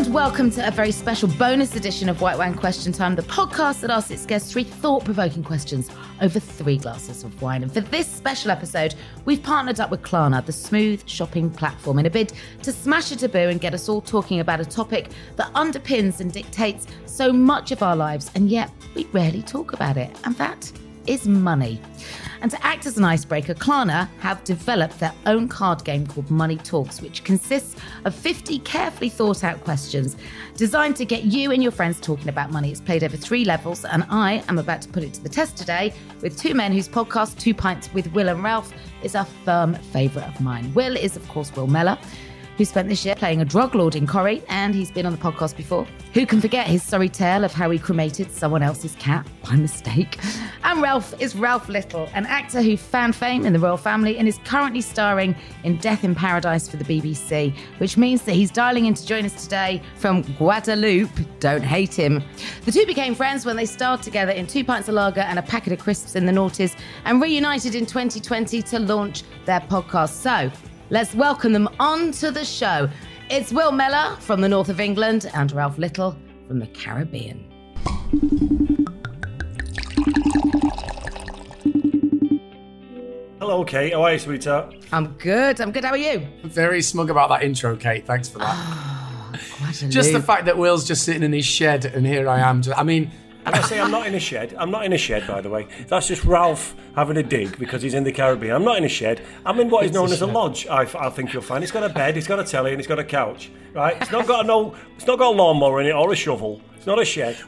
and welcome to a very special bonus edition of White Wine Question Time, the podcast that asks its guests three thought provoking questions over three glasses of wine. And for this special episode, we've partnered up with Klarna, the smooth shopping platform, in a bid to smash a taboo and get us all talking about a topic that underpins and dictates so much of our lives, and yet we rarely talk about it. And that is money. And to act as an icebreaker, Klarna have developed their own card game called Money Talks, which consists of 50 carefully thought out questions designed to get you and your friends talking about money. It's played over three levels, and I am about to put it to the test today with two men whose podcast, Two Pints with Will and Ralph, is a firm favourite of mine. Will is, of course, Will Mellor who spent this year playing a drug lord in Corrie, and he's been on the podcast before. Who can forget his sorry tale of how he cremated someone else's cat by mistake? And Ralph is Ralph Little, an actor who found fame in the Royle Family and is currently starring in Death in Paradise for the BBC, which means that he's dialing in to join us today from Guadeloupe. Don't hate him. The two became friends when they starred together in Two Pints of Lager and a Packet of Crisps in the Noughties and reunited in 2020 to launch their podcast. So, Let's welcome them onto the show. It's Will Mellor from the north of England and Ralph Little from the Caribbean. Hello, Kate. How are you, sweetheart? I'm good. I'm good. How are you? Very smug about that intro, Kate. Thanks for that. Oh, just the fact that Will's just sitting in his shed and here I am. I mean, and I say I'm not in a shed. I'm not in a shed, by the way. That's just Ralph having a dig because he's in the Caribbean. I'm not in a shed. I'm in what is known a as a lodge. I, I think you'll find. It's got a bed, it's got a telly, and it's got a couch. Right? It's not got a no. It's not got a lawnmower in it or a shovel. It's not a shed.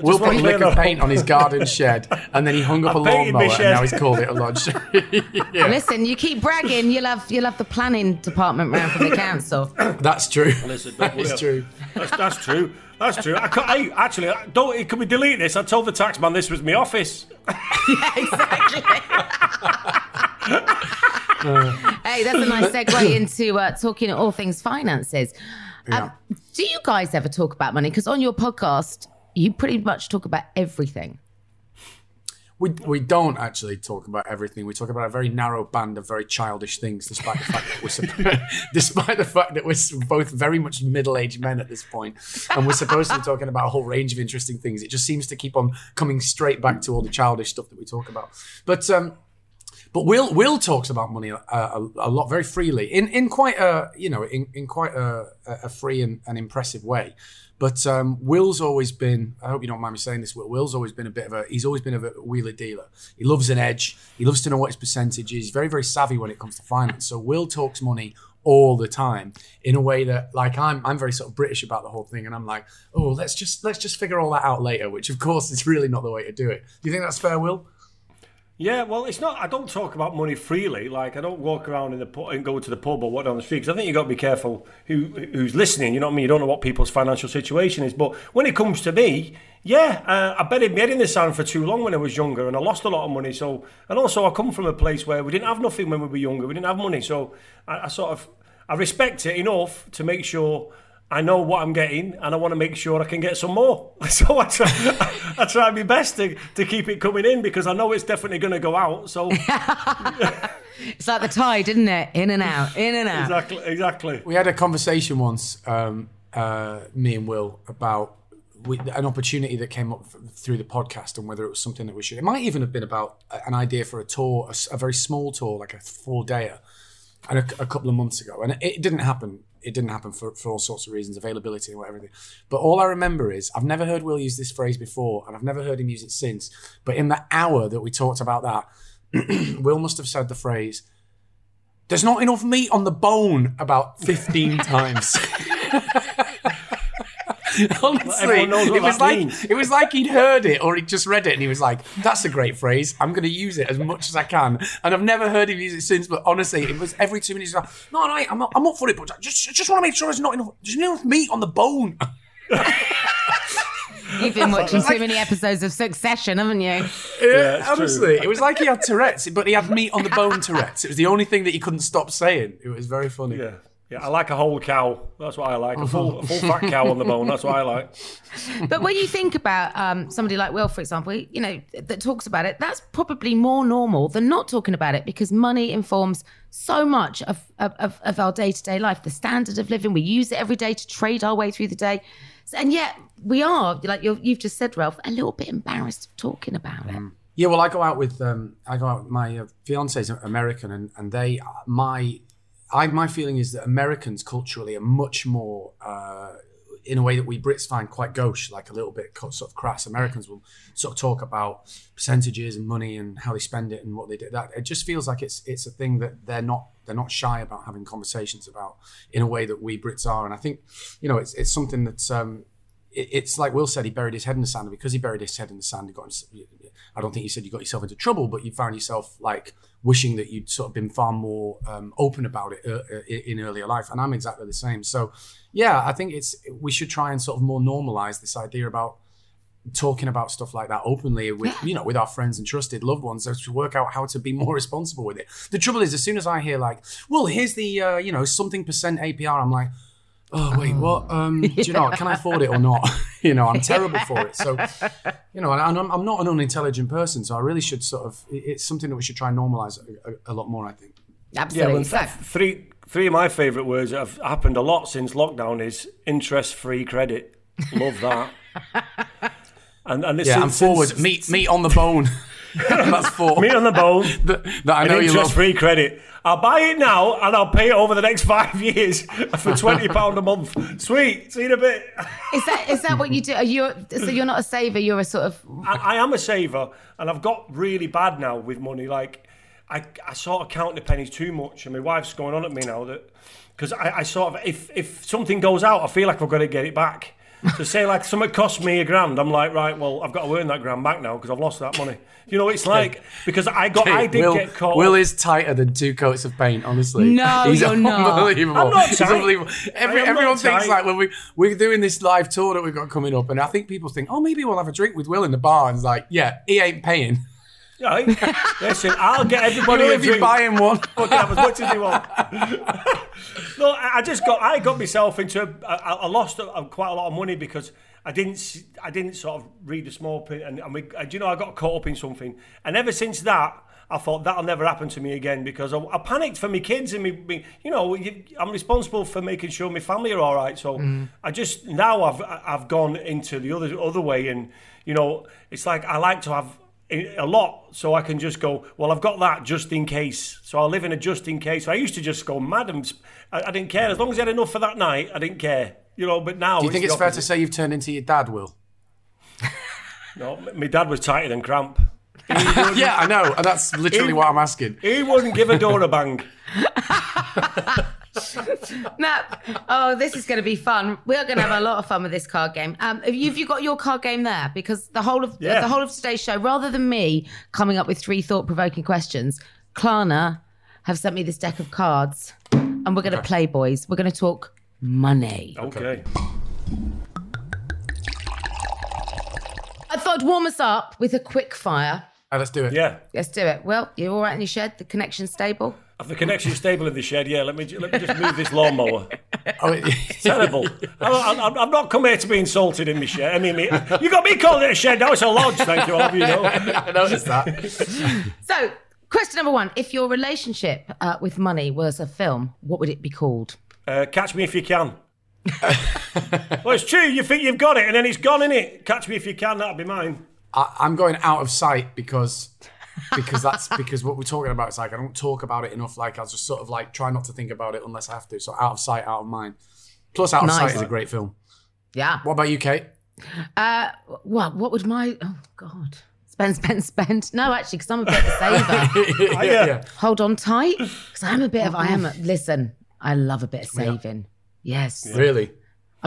Will put lick of paint on his garden shed, and then he hung up I a lawnmower, and now he's called it a lodge. yeah. Listen, you keep bragging, you'll have you'll have the planning department round from the council. That's true. Listen, that is true. That's, that's true. That's true. I, I actually I don't. Can we delete this? I told the taxman this was my office. yeah, exactly. hey, that's a nice segue into uh, talking all things finances. Yeah. Um, do you guys ever talk about money? Because on your podcast, you pretty much talk about everything. We, we don't actually talk about everything. We talk about a very narrow band of very childish things, despite the fact that we're despite the fact that we're both very much middle aged men at this point, and we're supposed to be talking about a whole range of interesting things. It just seems to keep on coming straight back to all the childish stuff that we talk about. But um, but Will Will talks about money a, a, a, lot very freely in in quite a you know in, in quite a, a free and, and impressive way. But um, Will's always been, I hope you don't mind me saying this, Will's always been a bit of a, he's always been a wheeler dealer. He loves an edge. He loves to know what his percentage is. He's very, very savvy when it comes to finance. So Will talks money all the time in a way that like I'm I'm very sort of British about the whole thing and I'm like, oh, let's just let's just figure all that out later, which of course is really not the way to do it. Do you think that's fair, Will? Yeah, well, it's not. I don't talk about money freely. Like I don't walk around in the pub and go to the pub or what down the street. Because I think you have got to be careful who who's listening. You know what I mean? You don't know what people's financial situation is. But when it comes to me, yeah, uh, I buried my head in the sand for too long when I was younger, and I lost a lot of money. So, and also I come from a place where we didn't have nothing when we were younger. We didn't have money, so I, I sort of I respect it enough to make sure I know what I'm getting, and I want to make sure I can get some more. So I try, I, try my best to, to keep it coming in because I know it's definitely going to go out. So it's like the tide, isn't it? In and out, in and out. Exactly, exactly. We had a conversation once, um, uh, me and Will, about we, an opportunity that came up through the podcast and whether it was something that we should. It might even have been about an idea for a tour, a, a very small tour, like a four dayer, and a, a couple of months ago, and it, it didn't happen it didn't happen for, for all sorts of reasons, availability and whatever. But all I remember is I've never heard Will use this phrase before, and I've never heard him use it since. But in the hour that we talked about that, Will must have said the phrase, "There's not enough meat on the bone" about fifteen times. Honestly, it was like means. it was like he'd heard it or he'd just read it and he was like, "That's a great phrase. I'm going to use it as much as I can." And I've never heard him use it since. But honestly, it was every two minutes. Like, no, no, I'm, not, I'm up for it, but just just want to make sure there's not enough, there's enough meat on the bone. You've been watching too many episodes of Succession, haven't you? Yeah, yeah honestly, true. it was like he had Tourette's, but he had meat on the bone Tourette's. It was the only thing that he couldn't stop saying. It was very funny. Yeah. Yeah, I like a whole cow. That's what I like. A full, a full fat cow on the bone. That's what I like. But when you think about um, somebody like Will, for example, you know, that talks about it, that's probably more normal than not talking about it because money informs so much of, of, of our day to day life, the standard of living. We use it every day to trade our way through the day. And yet we are, like you're, you've just said, Ralph, a little bit embarrassed of talking about it. Yeah, well, I go out with um, I go out. with My uh, fiance's American, and and they my I my feeling is that Americans culturally are much more. Uh, in a way that we Brits find quite gauche, like a little bit sort of crass. Americans will sort of talk about percentages and money and how they spend it and what they do. That it just feels like it's it's a thing that they're not they're not shy about having conversations about in a way that we Brits are. And I think you know it's it's something that's um, it- it's like Will said, he buried his head in the sand. Because he buried his head in the sand, he got. I don't think you said you got yourself into trouble, but you found yourself like wishing that you'd sort of been far more um, open about it uh, uh, in earlier life. And I'm exactly the same. So, yeah, I think it's we should try and sort of more normalize this idea about talking about stuff like that openly with you know with our friends and trusted loved ones so to work out how to be more responsible with it the trouble is as soon as i hear like well here's the uh, you know something percent apr i'm like oh wait what um do you know can i afford it or not? You know i'm terrible for it. So you know and I'm, I'm not an unintelligent person so i really should sort of it's something that we should try and normalize a, a, a lot more i think. Yeah, Absolutely. well, th- three three of my favourite words that have happened a lot since lockdown is interest-free credit. Love that. and and it's yeah i'm forward. since- meat meat on the bone that's four Me on the bone. that, that i and know you love interest-free credit. I'll buy it now and I'll pay it over the next five years for twenty pound a month. Sweet. See you in a bit. Is that is that what you do? Are you so you're not a saver? You're a sort of I, I am a saver, and I've got really bad now with money. Like, I, I sort of count the pennies too much, and my wife's going on at me now that because I, I sort of if if something goes out, I feel like I've got to get it back. So say like something cost me a grand, I'm like right, well I've got to earn that grand back now because I've lost that money. You know, it's like because I got I did Will, get caught. Will is tighter than two coats of paint. Honestly, No, he's you're not. unbelievable. I'm not He's tight. unbelievable. Every, everyone not thinks tight. like when we we're doing this live tour that we've got coming up, and I think people think, oh, maybe we'll have a drink with Will in the bar. And it's like, yeah, he ain't paying. Right? Listen, I'll get everybody a if you buy him one, Fuck, have as much as they want. no, I I just got I got myself into a, I, I lost a, a- quite a lot of money because I didn't. I didn't sort of read the small print and, and we, uh, do you know I got caught up in something and ever since that I thought that'll never happen to me again because I, I panicked for my kids and me, me you know you, I'm responsible for making sure my family are all right so I just now I've I've gone into the other other way and you know it's like I like to have a lot so I can just go well I've got that just in case. So I'll live in a just in case. So I used to just go mad and I, I didn't care. As long as I had enough for that night I didn't care. You know but now do you think the it's fair to say you've turned into your dad, Will? no my dad was tighter than cramp. Yeah, I know, and that's literally what I'm asking. he wouldn't give a door a bang Matt. Oh, this is going to be fun. We are going to have a lot of fun with this card game. Um, have you, have you got your card game there? Because the whole of Yeah. the whole of today's show, rather than me coming up with three thought provoking questions, Klarna have sent me this deck of cards, and we're going to play, boys. We're going to talk money. okay I thought I'd warm us up with a quick fire. Uh, let's do it. yeah Let's do it. Well, you all right in your shed? The connection stable? Have the connection stable in the shed yeah let me let me just move this lawnmower Oh, it- terrible I, I, I've not come here to be insulted in my shed I mean me, you got me calling it a shed now it's a lodge thank you I'll have you know I noticed that. So, question number one: If your relationship uh, with money was a film, what would it be called? Uh, catch me if you can. well, it's true. You think you've got it, and then it's gone, in it. Catch me if you can. That'll be mine. I, I'm going out of sight because because that's because what we're talking about is like I don't talk about it enough. Like I just sort of like try not to think about it unless I have to. So out of sight, out of mind. Plus, out of Nice. sight is a great film. Yeah. What about you, Kate? Uh, what? What would my? Oh God. Spend, spend, spend. No, actually, because I'm a bit of a saver. Oh, yeah. Hold on tight, because I'm a bit of. I am. A, listen, I love a bit of saving. Yes, Really?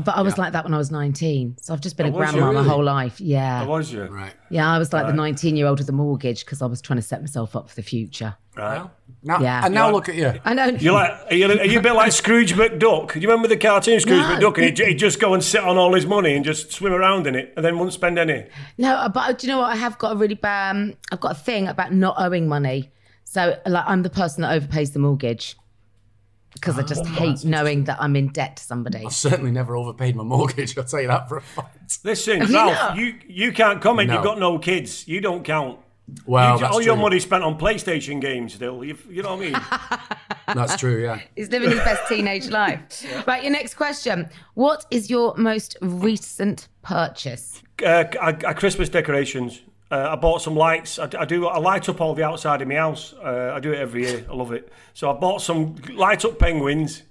But I was like that when I was 19. So I've just been a Oh, was you grandma my whole life. How Yeah, was you? Right. yeah. I was like the 19 year old with a mortgage because I was trying to set myself up for the future. Right. Now, Yeah. and now Yeah. look at you. I know. You're like? Are you, are you a bit like Scrooge McDuck? Do you remember the cartoon Scrooge No. McDuck? And he'd, he'd just go and sit on all his money and just swim around in it, and then wouldn't spend any. No, but do you know what? I have got a really bad. Um, I've got a thing about not owing money. So, like, I'm the person that overpays the mortgage. Because I just Oh, hate knowing that I'm in debt to somebody. I've certainly never overpaid my mortgage. I'll tell you that for a fact. Listen, you Ralph, not? you, you can't comment. No. You've got no kids. You don't count. Well, You- that's all your money spent on PlayStation games still. You, you know what I mean? That's true. Yeah. He's living his best teenage life. Right, your next question. What is your most recent purchase? uh, I, I Christmas decorations. Uh, I bought some lights. I, I do. I light up all the outside of my house. Uh, I do it every year. I love it. So I bought some light up penguins,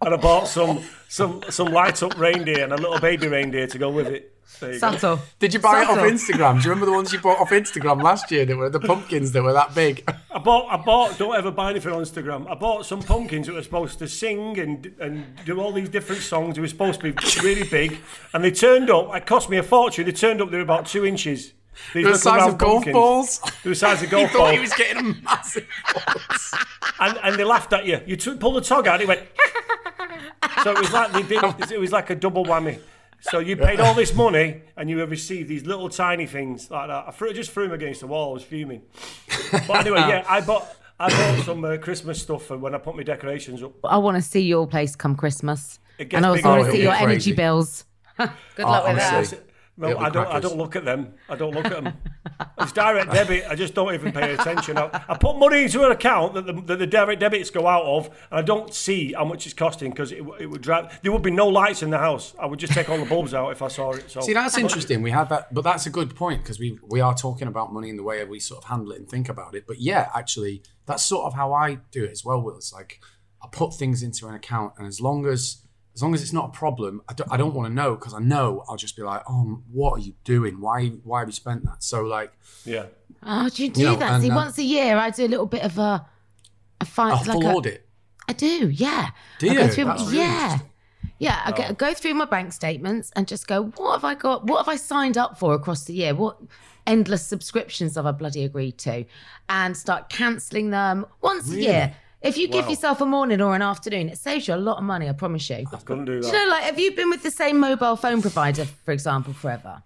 and I bought some some some light up reindeer and a little baby reindeer to go with it. There you go. Did you buy it off Instagram? Do you remember the ones you bought off Instagram last year? That were the pumpkins that were that big. I bought. I bought. Don't ever buy anything on Instagram. I bought some pumpkins that were supposed to sing and and do all these different songs. They were supposed to be really big, and they turned up. It cost me a fortune. They turned up. They were about two inches. These The size of golf pumpkins. balls. They the size of golf balls. He thought balls. he was getting a massive balls. and, and they laughed at you. You took, pulled the tog out, He went. so it was like they did. It was like a double whammy. So you paid all this money and you have received these little tiny things like that. I threw, just threw them against the wall. I was fuming. But anyway, yeah, I bought I bought some uh, Christmas stuff for when I put my decorations up. I want to see your place come Christmas. It gets And I also bigger. want Oh, to see your be energy bills. Good luck with honestly. that. No, I don't. I don't look at them. I don't look at them. It's direct debit. I just don't even pay attention. I, I put money into an account that the, that the direct debits go out of, and I don't see how much it's costing because it, it would drive. There would be no lights in the house. I would just take all the bulbs out if I saw it. So See, that's interesting. We have that, but that's a good point because we we are talking about money in the way we sort of handle it and think about it. But yeah, actually, that's sort of how I do it as well. Will it's like I put things into an account, and as long as as long as it's not a problem, I don't, I don't want to know because I know I'll just be like, oh, what are you doing? Why why have you spent that? So like, Yeah. Oh, do you do You know, that? and, See, uh, once a year, I do a little bit of a. I find a like full a, audit. I do, yeah. Do I you? through, That's really yeah. Yeah, I go, go through my bank statements and just go, what have I got? What have I signed up for across the year? What endless subscriptions have I bloody agreed to? And start cancelling them once a year. If you give yourself a morning or an afternoon, it saves you a lot of money, I promise you. I Couldn't do Do that. you know, like, have you been with the same mobile phone provider, for example, forever?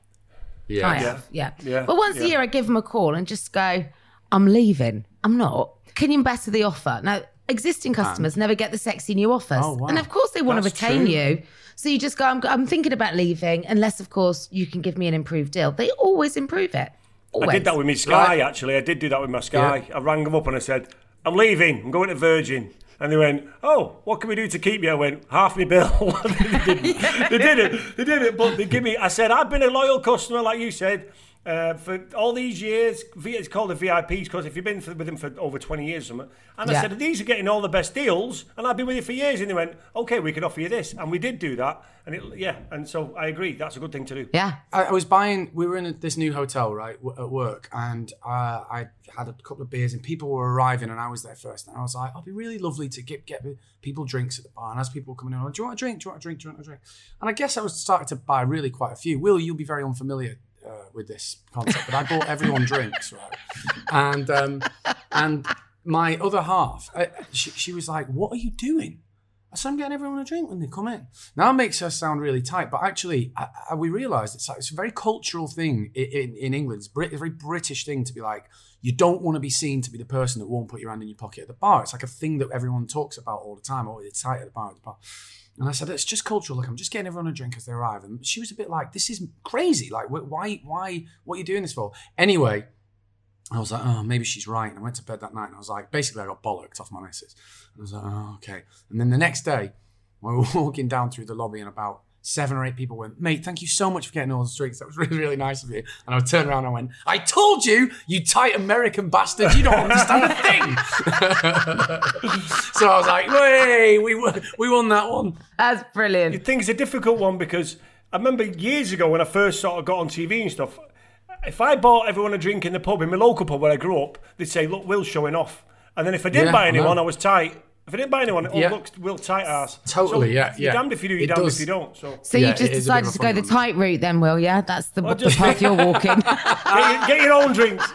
Yeah. I have, yeah. Yeah, But once yeah. a year, I give them a call and just go, I'm leaving. I'm not. Can you better the offer? Now, existing customers never get the sexy new offers. Oh, wow. And of course, they want to retain true. you. So you just go, I'm, I'm thinking about leaving, unless, of course, you can give me an improved deal. They always improve it. Always. I did that with my Sky, Right. actually. I did do that with my Sky. I rang them up and I said, I'm leaving. I'm going to Virgin. And they went, Oh, what can we do to keep you? I went, Half my bill. they, didn't. they did it. They did it. But they give me, I said, I've been a loyal customer, like you said. Uh, for all these years, it's called the VIPs because if you've been for, with them for over 20 years, or something, and I Yeah. said, These are getting all the best deals, and I've been with you for years. And they went, Okay, we can offer you this. And we did do that. And it, yeah, and so I agree, that's a good thing to do. Yeah. I, I was buying. We were in a, this new hotel, right, w- at work, and uh, I had a couple of beers, and people were arriving, and I was there first, and I was like, "It'll be really lovely to get get people drinks at the bar." And as people were coming in, like, "Do you want a drink? Do you want a drink? Do you want a drink?" And I guess I was starting to buy really quite a few. Will, you'll be very unfamiliar uh, with this concept, but I bought everyone drinks, right? And um, and my other half, uh, she, she was like, "What are you doing?" I said, I'm getting everyone a drink when they come in. Now it makes her sound really tight, but actually, I, I, we realised it's like it's a very cultural thing in, in, in England. It's Brit, a very British thing to be like, you don't want to be seen to be the person that won't put your hand in your pocket at the bar. It's like a thing that everyone talks about all the time. Oh, it's tight at the bar, at the bar. And I said, it's just cultural. Like, I'm just getting everyone a drink as they arrive. And she was a bit like, this is crazy. Like, why, why, what are you doing this for? Anyway, I was like, oh, maybe she's right. And I went to bed that night and I was like, basically, I got bollocked off my missus. And I was like, oh, okay. And then the next day, we were walking down through the lobby and about seven or eight people went, mate, thank you so much for getting all the drinks. That was really, really nice of you. And I turned around and I went, I told you, you tight American bastard, you don't understand a thing. so I was like, hey, we, won- we won that one. That's brilliant. I think it's a difficult one because I remember years ago when I first sort of got on TV and stuff. If I bought everyone a drink in the pub in my local pub where I grew up, they'd say, "Look, Will's showing off." And then if I didn't Yeah, buy anyone, know. I was tight. If I didn't buy anyone, oh Yeah. look, Will tight ass. Totally, So yeah, You're yeah. damned if you do, you're It damned does. if you don't. So So Yeah, you just it is a bit decided to go the tight route then, Will, yeah? That's the, the path you're walking. get, your, get your own drinks.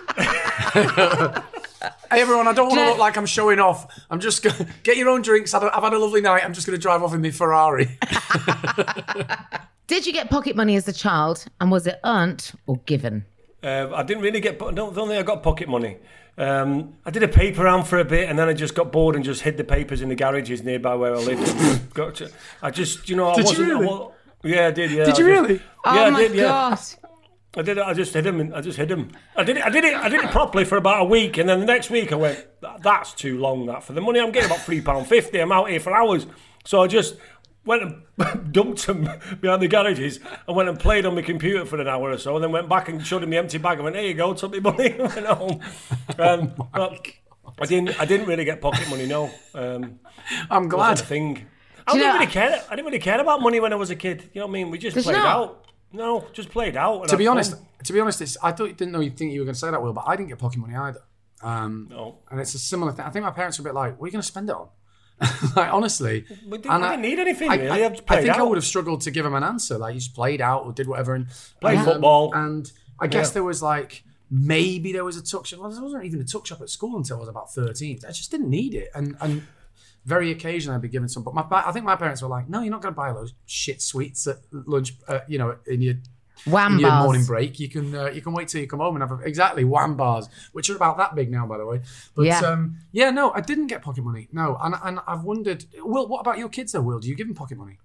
Hey everyone, I don't want to look like I'm showing off. I'm just going to get your own drinks. I've I've had a lovely night. I'm just going to drive off in my Ferrari. Did you get pocket money as a child and was it earned or given? Uh, I didn't really get. I don't, don't think I got pocket money. Um, I did a paper round for a bit, and then I just got bored and just hid the papers in the garages nearby where I lived. got to, I just, you know, I Did wasn't. I really? wa- yeah, I did. Yeah. Did I you just- really? Yeah, oh I my did. Yeah. god. I did it. I just hid him. I just hid him. I did it. I did it. I did it properly for about a week, and then the next week I went. That's too long. That for the money I'm getting about three pound fifty. I'm out here for hours, so I just went and dumped them behind the garages and went and played on my computer for an hour or so, and then went back and showed him the empty bag and went, "There you go, took my money and went home." Um, but I didn't. I didn't really get pocket money. No, um, I'm glad. thing. I didn't know- really care. I didn't really care about money when I was a kid. You know what I mean? We just played out. No, just played out. and To be fun. honest, to be honest, it's, I thought didn't know you think you were going to say that, Will, but I didn't get pocket money either. Um, no. and it's a similar thing. I think my parents were a bit like, "What are you going to spend it on?" like honestly, We didn't, we I- didn't need anything I, really. I, I, I think out. I would have struggled to give him an answer. Like, he just played out or did whatever and Played and, football. And I guess Yeah. there was like maybe there was a tuck shop. Well, there wasn't even a tuck shop at school until I was about thirteen. I just didn't need it, and and very occasionally I'd be given some. But my I think my parents were like, "No, you're not going to buy those shit sweets at lunch. Uh, you know, in your Wham in your bars. morning break. You can uh, you can wait till you come home and have a, exactly wham bars, which are about that big now, by the way. But Yeah. um, yeah, no, I didn't get pocket money. No, and and I've wondered, Will, what about your kids though? Will, do you give them pocket money?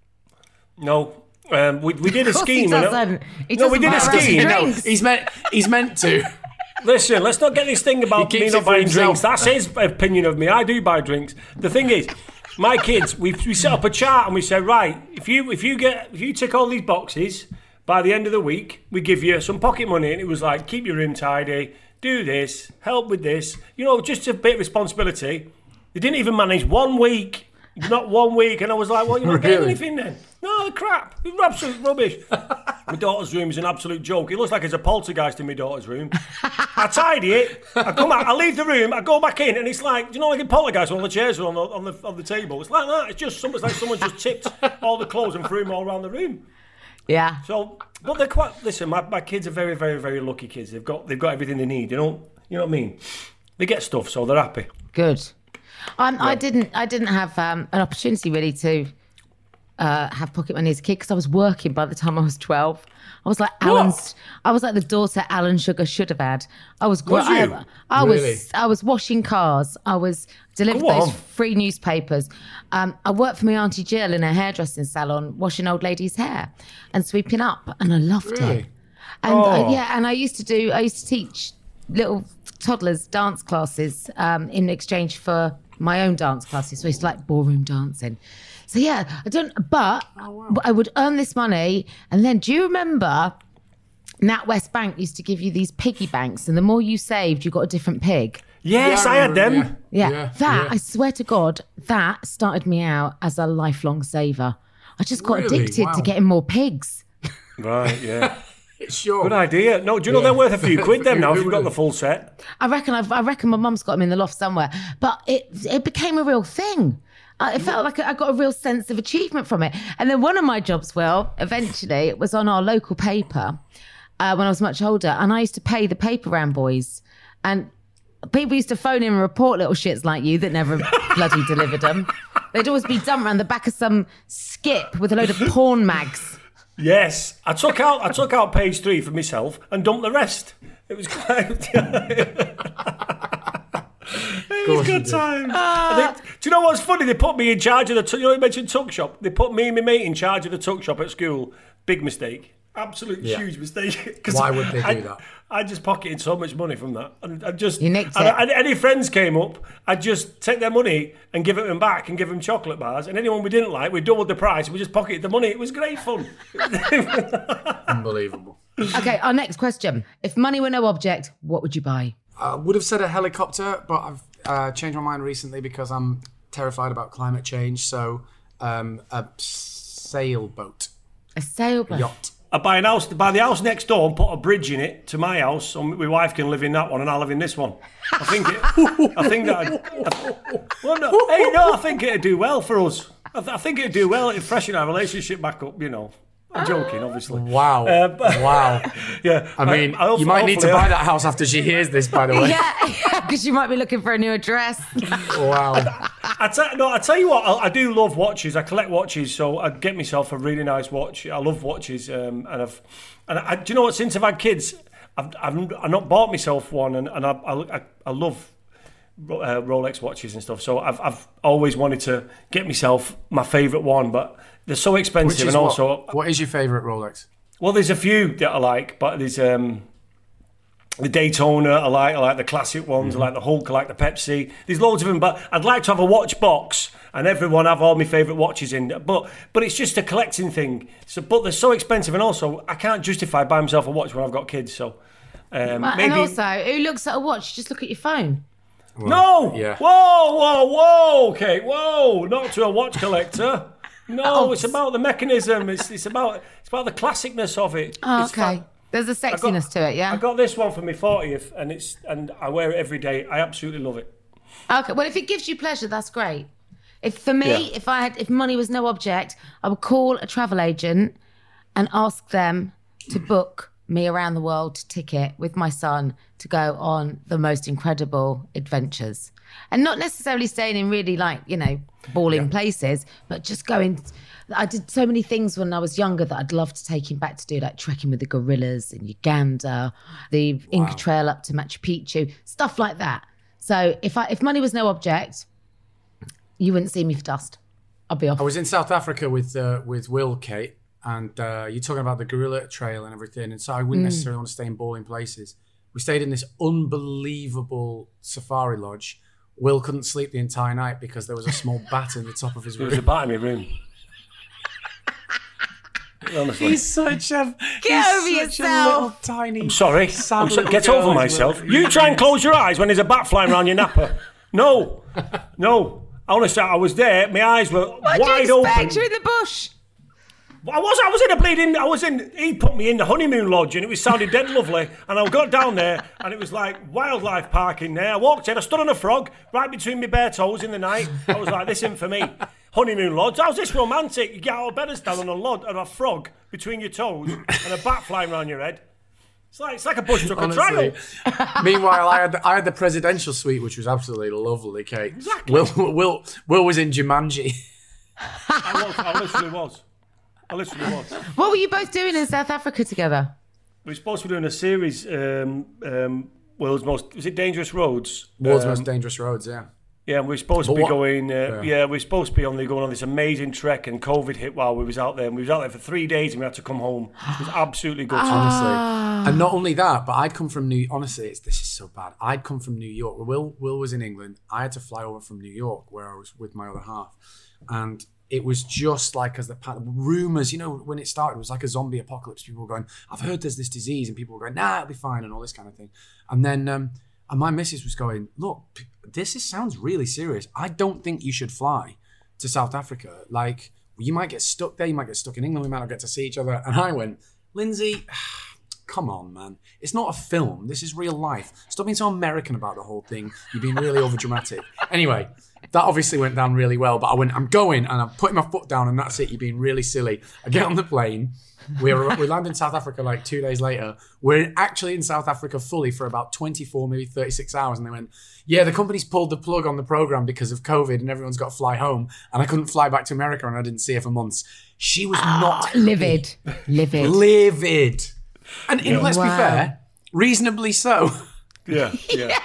No. Um, we, we did a Of he scheme. you know. doesn't. He No, we did a scheme. No, he's meant he's meant to. Listen, let's not get this thing about me not buying himself. drinks. That's his opinion of me. I do buy drinks. The thing is, my kids, we, we set up a chart and we said, right, if you if you get if you tick all these boxes by the end of the week, we give you some pocket money. And it was like, keep your room tidy, do this, help with this. You know, just a bit of responsibility. They didn't even manage one week. Not one week, and I was like, "Well, you're not getting anything then." No, the crap. It's absolute rubbish. my daughter's room is an absolute joke. It looks like it's a poltergeist in my daughter's room. I tidy it. I come out. I leave the room. I go back in, and it's like, do you know, like a poltergeist when all the chairs are on the on the on the table. It's like that. It's just something like someone just tipped all the clothes and threw them all around the room. Yeah. So, but they're quite. Listen, my, my kids are very, very, very lucky kids. They've got they've got everything they need. You don't. You know what I mean? They get stuff, so they're happy. Good. Um, I didn't. I didn't have um, an opportunity really to uh, have pocket money as a kid because I was working by the time I was twelve. I was like Alan's. I was like the daughter Alan Sugar should have had. I was. gr- Was I, you? I Really? was. I was washing cars. I was delivering Go those free newspapers. Um, I worked for my auntie Jill in a hairdressing salon, washing old ladies' hair and sweeping up, and I loved it. Really? And uh, Oh. yeah, and I used to do. I used to teach little toddlers dance classes um, in exchange for my own dance classes. So I used to like ballroom dancing. So yeah, I don't. Oh, but I would earn this money, and then do you remember? NatWest Bank used to give you these piggy banks, and the more you saved, you got a different pig. Yes, Yeah, I had them. remember, Yeah, Yeah, that yeah. I swear to God, that started me out as a lifelong saver. I just got Really? addicted Wow. to getting more pigs. Right. Yeah. Sure. Good idea. No, do you know they're worth a few quid them now if you've got the full set? I reckon I've, I reckon my mum's got them in the loft somewhere. But it it became a real thing. I, it felt like I got a real sense of achievement from it. And then one of my jobs, well, eventually, it was on our local paper uh, when I was much older, and I used to pay the paper round boys. And people used to phone in and report little shits like you that never bloody delivered them. They'd always be dumped around the back of some skip with a load of porn mags. Yes, I took out I took out page three for myself and dumped the rest. It was quite. it was good times. Ah. I think, do you know what's funny? They put me in charge of the. tu- You know, you mentioned tuck shop. They put me and my mate in charge of the tuck shop at school. Big mistake. Absolute Yeah. huge mistake. Why would they do I, that? I just pocketed so much money from that. And I just You nicked and it. I- any friends came up, I'd just take their money and give it them back and give them chocolate bars. And anyone we didn't like, we doubled the price. We just pocketed the money. It was great fun. Unbelievable. Okay, our next question. If money were no object, what would you buy? I would have said a helicopter, but I've uh, changed my mind recently because I'm terrified about climate change. So, um, a sailboat, A sailboat. yacht. I buy an house, buy the house next door and put a bridge in it to my house, so my wife can live in that one and I'll live in this one. I think it. I think that. I, well, no, hey, no, I think it'd do well for us. I, th- I think it'd do well. It'd freshen our relationship back up. You know, I'm joking, obviously. Wow. Uh, but- wow. Yeah, I mean, hope- you might need to buy that house after she hears this, by the way. Yeah, because you might be looking for a new address. Wow. I tell, no, I tell you what, I, I do love watches. I collect watches, so I get myself a really nice watch. I love watches, um, and I've, and I, do you know what? Since I've had kids, I've, I've, I've not bought myself one, and, and I, I, I love uh, Rolex watches and stuff. So I've, I've always wanted to get myself my favourite one, but they're so Which expensive, is and what? also what is your favorite Rolex? well, there's a few that I like, but there's um, the Daytona I like, I like the classic ones, I like the Hulk, I like the Pepsi. There's loads of them, but I'd like to have a watch box and everyone have all my favourite watches in. But but it's just a collecting thing. So, but they're so expensive, and also I can't justify buying myself a watch when I've got kids. So um, Well, maybe And also, who looks at a watch? Just look at your phone. no. yeah. Whoa, whoa, whoa. Okay, whoa. Not to a watch collector. No, it's about the mechanism. It's, it's about it's about the classicness of it. Oh, It's okay. There's a got- sexiness to it, yeah. I got this one for my 40th, and it's and I wear it every day. I absolutely love it. Okay, well, if it gives you pleasure, that's great. If for me, Yeah. if I had, if money was no object, I would call a travel agent and ask them to book me around the world ticket with my son to go on the most incredible adventures, and not necessarily staying in really like you know balling places, but just going. I did so many things when I was younger that I'd love to take him back to do, like trekking with the gorillas in Uganda, the Inca Trail up to Machu Picchu, stuff like that. So if I if money was no object, you wouldn't see me for dust. I'll be off. I was in South Africa with uh, with Will, Kate, and uh, you're talking about the gorilla trail and everything. And so I wouldn't necessarily want to stay in boring places. We stayed in this unbelievable safari lodge. Will couldn't sleep the entire night because there was a small bat in the top of his room. There was a bat in my room. Honestly. He's such a Get he's over such a yourself. little tiny. Sorry. I'm so- get over myself. well. You try and close your eyes when there's a bat flying around your napper. No. No. Honestly, I was there. My eyes were what do wide you open. expect? You're in the bush. I was, I was in a bleeding, I was in, he put me in the honeymoon lodge and it was sounded dead lovely. And I got down there and it was like wildlife park in there. I walked in, I stood on a frog right between my bare toes in the night. I was like, this isn't for me. Honeymoon lodge, how's this romantic? You get out of bed and stand on a lodge and a frog between your toes and a bat flying around your head. It's like, it's like a bush tucker trial. Meanwhile, I had the, I had the presidential suite, which was absolutely lovely, Kate. Exactly. Will Will Will was in Jumanji. I, was, I literally was. I literally was. What were you both doing in South Africa together? We were supposed to be doing a series, um, um, World's Most, was it Dangerous Roads? World's Um, most dangerous roads. Yeah. Yeah, we were supposed to be what- going. Uh, Yeah. yeah. we were supposed to be only going on this amazing trek, and COVID hit while we was out there. And we was out there for three days, and we had to come home. It was absolutely good. honestly. And not only that, but I'd come from New. Honestly, it's, this is so bad. I'd come from New York. Will Will was in England. I had to fly over from New York, where I was with my other half, and it was just like as the rumors. You know, when it started, it was like a zombie apocalypse. People were going, "I've heard there's this disease," and people were going, "Nah, it'll be fine," and all this kind of thing. And then, um, and my missus was going, "Look, this is, sounds really serious. I don't think you should fly to South Africa. Like, you might get stuck there. You might get stuck in England. We might not get to see each other." And I went, "Lindsay." come on, man. It's not a film. This is real life. Stop being so American about the whole thing. You've been really overdramatic. Anyway, that obviously went down really well. But I went, I'm going, and I'm putting my foot down, and that's it. You're being really silly. I get on the plane. We are, we land in South Africa like two days later. We're actually in South Africa fully for about 24, maybe 36 hours. And they went, yeah, the company's pulled the plug on the program because of COVID, and everyone's got to fly home. And I couldn't fly back to America, and I didn't see her for months. She was ah, not Livid. Livid. livid. And and let's be fair, reasonably so. Yeah, yeah.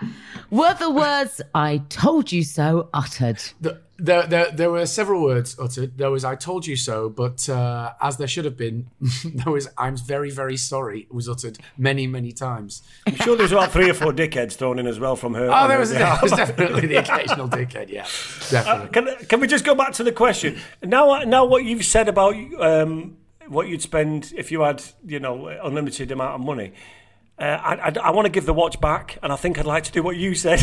Were the words "I told you so" uttered? The- There, there, there were several words uttered. There was "I told you so," but uh, as there should have been, there was "I'm very, very sorry" was uttered many, many times. I'm sure there's about three or four dickheads thrown in as well from her. Oh, there was, there was definitely the occasional dickhead. Yeah, definitely. Can, can we just go back to the question now? Now, what you've said about um, what you'd spend if you had, you know, unlimited amount of money. Uh, I, I, I want to give the watch back, and I think I'd like to do what you said: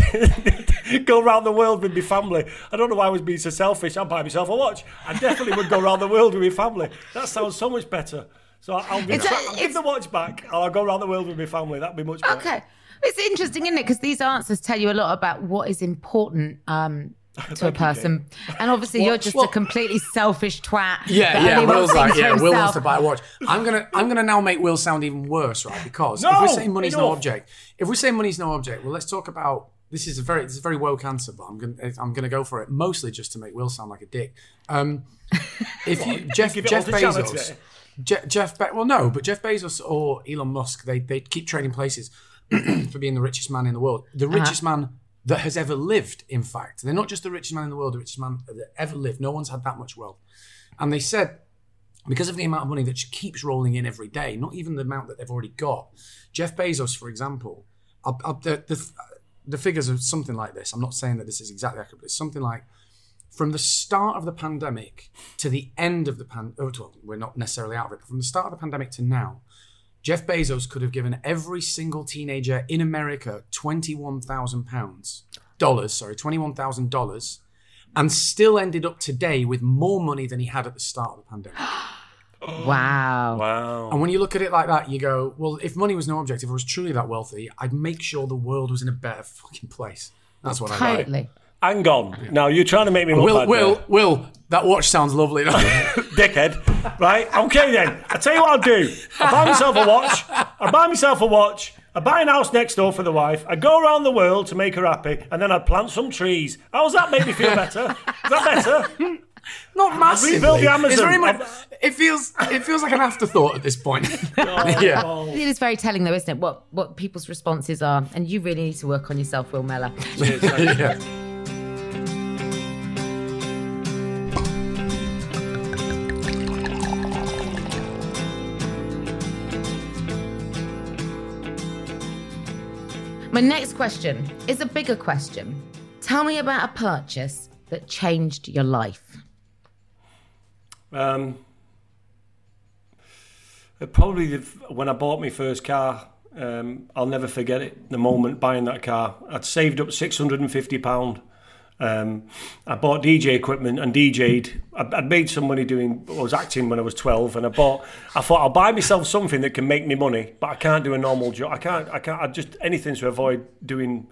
go around the world with my family. I don't know why I was being so selfish. I'd buy myself a watch. I definitely would go around the world with my family. That sounds so much better. So I'll, be, It's a- I'll give the watch back. and I'll go around the world with my family. That'd be much better. Okay. It's interesting, isn't it? Because these answers tell you a lot about what is important um, to a person. And obviously, you're just a completely selfish twat. Yeah, yeah. Will's like, yeah. Will wants to buy a watch. I'm gonna, I'm gonna now make Will sound even worse, right? Because if we're saying money's no object, if we're saying money's no object, well, let's talk about this is a very, this is a very woke answer, but I'm gonna, I'm gonna go for it mostly just to make Will sound like a dick. Um, if you, Jeff, Jeff all to charity Bezos. Je- Jeff, Be- well, no, but Jeff Bezos or Elon Musk, they they keep trading places for being the richest man in the world. The richest man that has ever lived. In fact, they're not just the richest man in the world, the richest man that ever lived. No one's had that much wealth, and they said because of the amount of money that keeps rolling in every day, not even the amount that they've already got. Jeff Bezos, for example, the, the, the figures are something like this. I'm not saying that this is exactly accurate, but it's something like from the start of the pandemic to the end of the pandemic, Oh, well, we're not necessarily out of it, but from the start of the pandemic to now, Jeff Bezos could have given every single teenager in America twenty-one thousand pounds dollars. Sorry, twenty-one thousand dollars, and still ended up today with more money than he had at the start of the pandemic. Wow. Wow. And when you look at it like that, you go, well, if money was no object, if I was truly that wealthy, I'd make sure the world was in a better fucking place. That's what I like. Totally. Hang on. Now you're trying to make me look Will, bad Will, there. Will, that watch sounds lovely. dickhead. Right? Okay then. I tell you what I'll do. I buy myself a watch. I buy myself a watch. I buy an house next door for the wife. I go around the world to make her happy, and then I plant some trees. How's that make me feel better? Is that better? Not massively. Rebuild the Amazon. Very much, it feels it feels like an afterthought at this point. yeah. It is very telling, though, isn't it? What what people's responses are, and you really need to work on yourself, Will Mellor. yeah. My next question is a bigger question. Tell me about a purchase that changed your life. Um, probably when I bought my first car, um, I'll never forget it. The moment buying that car, I'd saved up six hundred and fifty pound. Um, I bought DJ equipment and DJ'd. I'd, made some money doing. I was acting when I was twelve, and I bought. I thought I'll buy myself something that can make me money, but I can't do a normal job. I can't. I can't. I just anything to avoid doing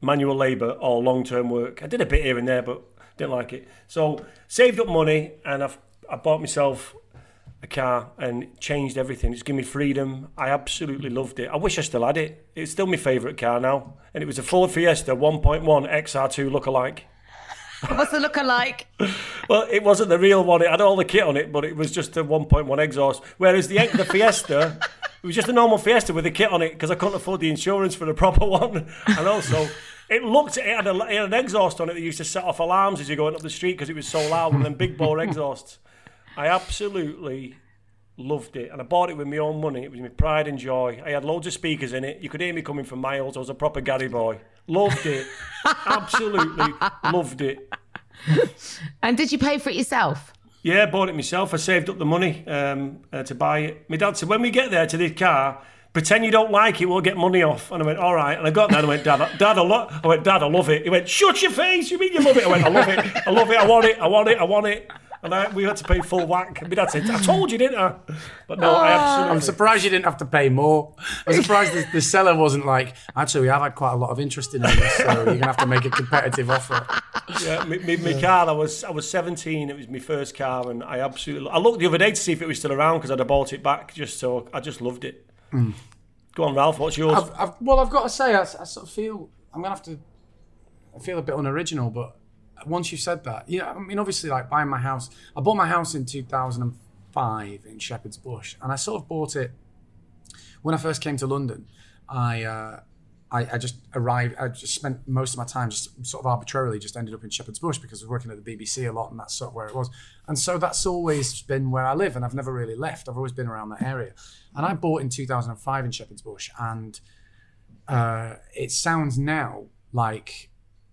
manual labour or long term work. I did a bit here and there, but didn't like it. So saved up money, and I've I bought myself a car and changed everything. It's given me freedom. I absolutely loved it. I wish I still had it. It's still my favourite car now. And it was a Ford Fiesta 1.1 XR2 lookalike. What's the looker like? Well, it wasn't the real one. It had all the kit on it, but it was just a 1.1 exhaust. Whereas the the Fiesta, it was just a normal Fiesta with a kit on it because I couldn't afford the insurance for the proper one. And also, it looked it had, a, it had an exhaust on it that used to set off alarms as you're going up the street because it was so loud. And then big bore exhausts. I absolutely loved it, and I bought it with my own money. It was my pride and joy. I had loads of speakers in it. You could hear me coming from miles. I was a proper Gary boy. Loved it. Absolutely loved it. And did you pay for it yourself? Yeah, bought it myself. I saved up the money um, uh, to buy it. My dad said, when we get there to this car, pretend you don't like it, we'll get money off. And I went, all right. And I got there and I went, Dad, I- Dad, I, lo-. I went, Dad, I love it. He went, shut your face. You mean you love it? I went, I love it. I love it. I want it. I want it. I want it. And I, we had to pay full whack. And my dad said, I told you, didn't I? But no, I ah. absolutely. I'm surprised you didn't have to pay more. I'm surprised the, the seller wasn't like, actually, we have had quite a lot of interest in this, so you're going to have to make a competitive offer. Yeah, my, my, my car. I was I was 17. It was my first car, and I absolutely. I looked the other day to see if it was still around because I'd have bought it back. Just so I just loved it. Mm. Go on, Ralph. What's yours? I've, I've, well, I've got to say, I, I sort of feel I'm gonna have to. I feel a bit unoriginal, but once you said that, you know, I mean, obviously, like buying my house. I bought my house in 2005 in Shepherd's Bush, and I sort of bought it when I first came to London. I. Uh, I, I just arrived. I just spent most of my time just sort of arbitrarily just ended up in Shepherd's Bush because I was working at the BBC a lot, and that's sort of where it was. And so that's always been where I live, and I've never really left. I've always been around that area. And I bought in 2005 in Shepherd's Bush, and uh, it sounds now like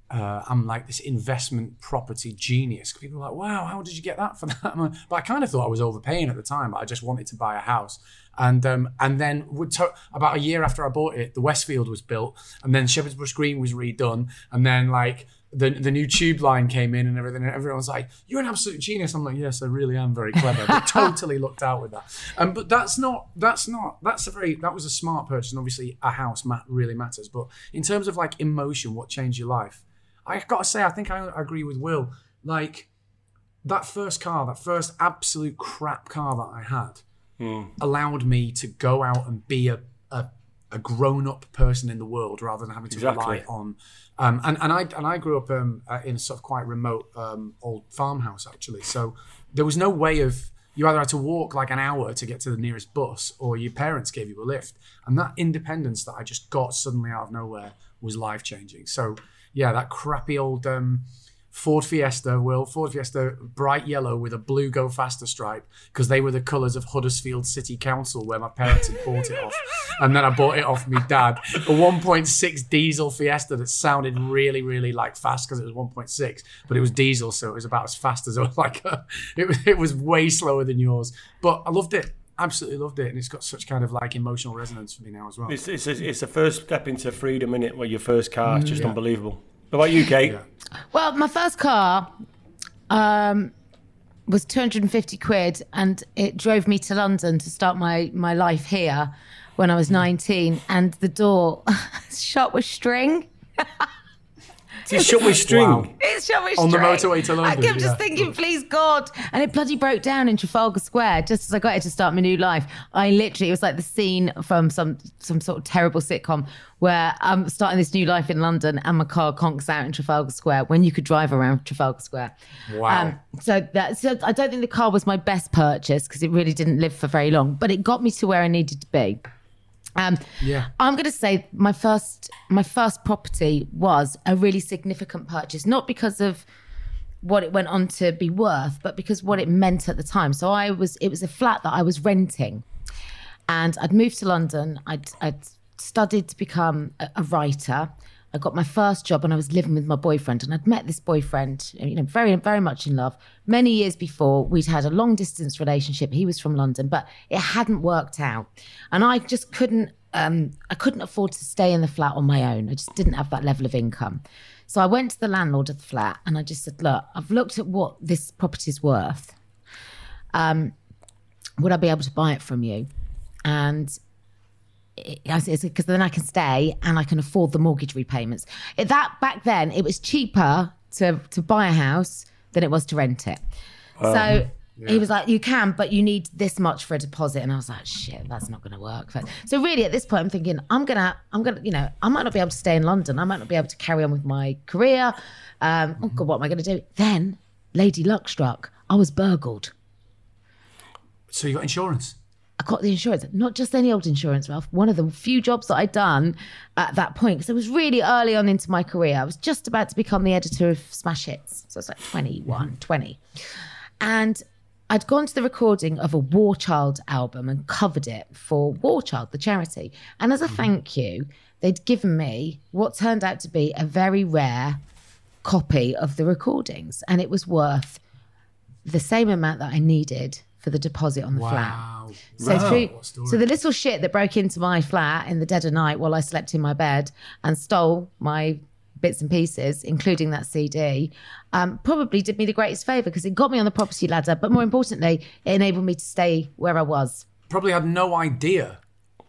uh, I'm like this investment property genius. People are like, wow, how did you get that for that? But I kind of thought I was overpaying at the time. But I just wanted to buy a house. And um, and then to- about a year after I bought it, the Westfield was built, and then Shepherd's Bush Green was redone, and then like the the new tube line came in and everything, and everyone was like, "You're an absolute genius." I'm like, "Yes, I really am very clever." They totally looked out with that. Um, but that's not that's not that's a very that was a smart purchase, and obviously a house ma- really matters. But in terms of like emotion, what changed your life? I got to say, I think I agree with Will. Like that first car, that first absolute crap car that I had, allowed me to go out and be a, a a grown up person in the world rather than having to Exactly. rely on. Um, and and I and I grew up um, uh, in a sort of quite remote um, old farmhouse actually, so there was no way of you either had to walk like an hour to get to the nearest bus, or your parents gave you a lift, and that independence that I just got suddenly out of nowhere was life changing. So yeah, that crappy old um, Ford Fiesta, Will Ford Fiesta, bright yellow with a blue Go Faster stripe, because they were the colours of Huddersfield City Council where my parents had bought it off, and then I bought it off my dad. A 1.6 diesel Fiesta that sounded really, really like fast because it was 1.6, but it was diesel, so it was about as fast as like a, it was. It was way slower than yours, but I loved it. Absolutely loved it, and it's got such kind of like emotional resonance for me now as well. It's, it's, a, it's the first step into freedom, in it, where your first car. It's just unbelievable. What about you, Kate? Yeah. Well, my first car um, was 250 quid and it drove me to London to start my, my life here when I was 19. And the door shut with string. It's shut with string. Wow. It's shut with On the motorway to London, I kept yeah. just thinking, please God. And it bloody broke down in Trafalgar Square just as I got here to start my new life. I literally, it was like the scene from some some sort of terrible sitcom where I'm starting this new life in London and my car conks out in Trafalgar Square when you could drive around Trafalgar Square. Wow. Um, so that so I don't think the car was my best purchase because it really didn't live for very long, but it got me to where I needed to be. Um, Yeah. I'm going to say my first my first property was a really significant purchase, not because of what it went on to be worth, but because what it meant at the time. So I was it was a flat that I was renting, and I'd moved to London. I'd, I'd studied to become a, a writer. I got my first job and I was living with my boyfriend, and I'd met this boyfriend, you know, very very much in love. Many years before, we'd had a long distance relationship. He was from London, but it hadn't worked out, and I just couldn't. Um, I couldn't afford to stay in the flat on my own. I just didn't have that level of income. So I went to the landlord of the flat and I just said, "Look, I've looked at what this property's worth. Um, would I be able to buy it from you?" And because then I can stay and I can afford the mortgage repayments. It, that back then, it was cheaper to to buy a house than it was to rent it. so he was like, "You can, but you need this much for a deposit." And I was like, "Shit, that's not going to work." So really, at this point, I'm thinking, I'm gonna, I'm gonna, you know, I might not be able to stay in London. I might not be able to carry on with my career. Um, oh God, what am I going to do? Then Lady Luck struck. I was burgled. So you got insurance? Got the insurance, not just any old insurance, Ralph. One of the few jobs that I'd done at that point, because it was really early on into my career. I was just about to become the editor of Smash Hits. So I was like 21, 20. And I'd gone to the recording of a War Child album and covered it for War Child, the charity. And as a mm-hmm. thank you, they'd given me what turned out to be a very rare copy of the recordings. And it was worth the same amount that I needed for the deposit on the flat. So Wow. through, What a story. so the little shit that broke into my flat in the dead of night while I slept in my bed and stole my bits and pieces, including that CD, um, probably did me the greatest favor because it got me on the property ladder. But more importantly, it enabled me to stay where I was. Probably had no idea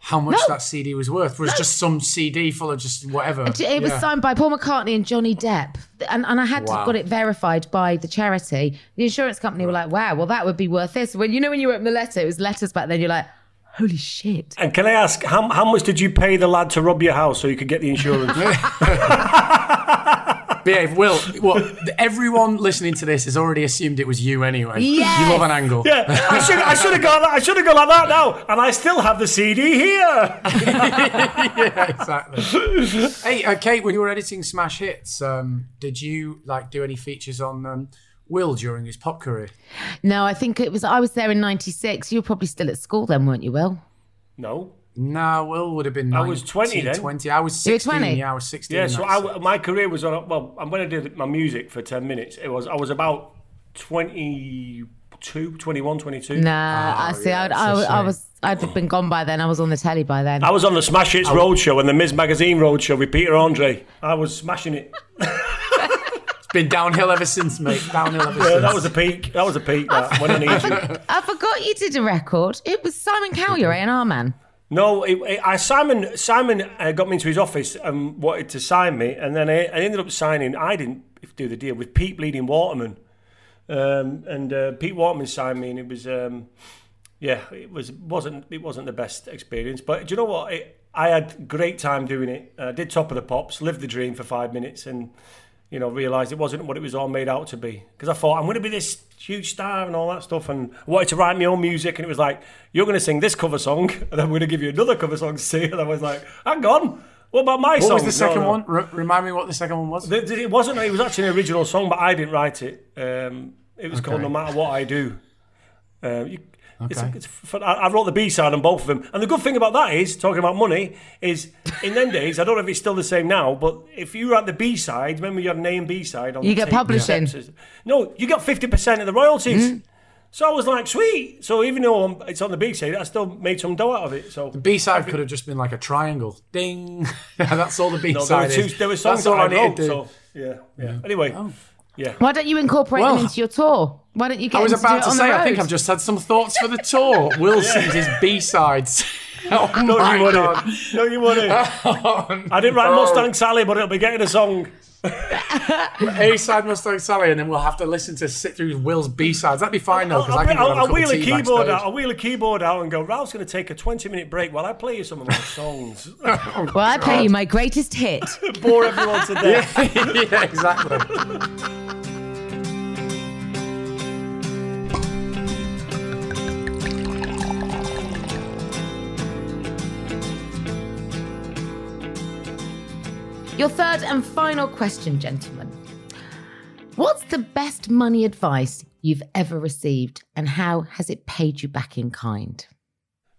how much No. that CD was worth. It was just some CD full of just whatever. It was Yeah. signed by Paul McCartney and Johnny Depp, and, and I had Wow. have got it verified by the charity. The insurance company were like, "Wow, well that would be worth this." When you know when you open the letter, it was letters back then. You're like, "Holy shit!" And can I ask, how, how much did you pay the lad to rob your house so you could get the insurance? Behave, Will. Well, everyone listening to this has already assumed it was you anyway. Yes. You love an angle. yeah, I should I should have gone I should have gone like that now, and I still have the CD here. yeah, exactly. hey, uh, Kate, when you were editing Smash Hits, um, did you like do any features on um, Will during his pop career? No, I think it was. I was there in '96. You were probably still at school then, weren't you, Will? No. No, Will would have been. I was 20 then. 20. I was You were 16. 20? Yeah, I was 16. Yeah, so I, my career was on. Well, I'm going to do my music for ten minutes. It was I was about 22, 21, 22. Nah, Oh, I see. yeah, I'd, it's a I, I shame. was. I'd have been gone by then. I was on the telly by then. I was on the Smash Hits Roadshow and the Mizz Magazine Roadshow with Peter Andre. I was smashing it. It's been downhill ever since, mate. Downhill ever Yeah, since. that was a peak. That was a peak. That, when I need you. I forgot you did a record. It was Simon Cowell, your A&R man. No, it, it, I Simon Simon uh, got me into his office and wanted to sign me, and then I, I ended up signing. I didn't do the deal with Pete Bleeding Waterman, um, and uh, Pete Waterman signed me, and it was um, yeah, it was wasn't it wasn't the best experience. But do you know what? It, I had great time doing it. I did top of the pops, lived the dream for five minutes, and you know realised it wasn't what it was all made out to be. Because I thought I'm going to be this huge star and all that stuff, and I wanted to write my own music, and it was like you're going to sing this cover song, and then I'm going to give you another cover song to sing, and I was like, hang on. What about my What song? was the second one? Re- remind me what the second one was. It wasn't. It was actually an original song, but I didn't write it. Um, it was called "No Matter What I Do." Uh, you, Okay. it's, f- I I wrote the B side on both of them, and the good thing about that is talking about money is in them days. I don't know if it's still the same now, but if you were at the B side, remember you had an A and B side on You the get tape publishing. steps. No, you got fifty percent of the royalties. Hmm? So I was like, sweet. So even though I'm- it's on the B side, I still made some dough out of it. So the B side could have just been like a triangle. Ding. That's all the B no, there, were side two, there were songs that I I wrote. So yeah, yeah. Anyway, yeah. Why don't you incorporate Well- them into your tour? Why don't you get I was them to about to say, I think? I've just had some thoughts for the tour. Will sings his B sides. oh No, my you god. wouldn't. No, you wouldn't. Oh, I didn't write Oh. Mustang Sally, but it'll be getting a song. A side Mustang Sally, and then we'll have to listen to sit through Will's B sides. That'd be fine though, because I'll, I can I'll, go have a I'll wheel a keyboard backstage. out. I'll wheel a keyboard out and go. Ralph's going to take a twenty-minute break while I play you some of my songs. Oh, well, I play you my greatest hit. Bore everyone to death. yeah, exactly. Your third and final question, gentlemen. What's the best money advice you've ever received, and how has it paid you back in kind?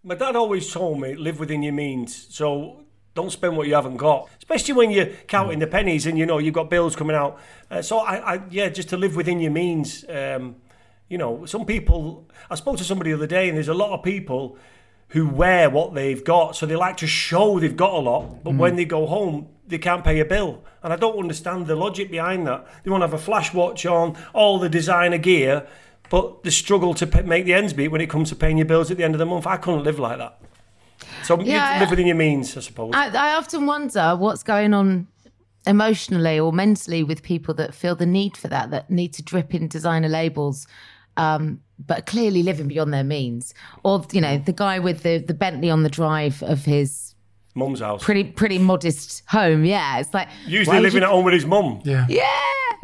My dad always told me, live within your means. So don't spend what you haven't got, especially when you're counting the pennies and you know you've got bills coming out. Uh, so I, I, yeah, just to live within your means. Um, you know, some people. I spoke to somebody the other day, and there's a lot of people who wear what they've got, so they like to show they've got a lot, but when they go home, they can't pay a bill. And I don't understand the logic behind that. They want to have a flash watch on, all the designer gear, but they struggle to make the ends meet when it comes to paying your bills at the end of the month. I couldn't live like that. So Yeah, you live within your means, I suppose. I, I often wonder what's going on emotionally or mentally with people that feel the need for that, that need to drip in designer labels, um, but clearly living beyond their means. Or, you know, the guy with the, the Bentley on the drive of his Mum's house. pretty pretty modest home. Yeah, it's like why Usually living you- at home with his mum. Yeah. Yeah,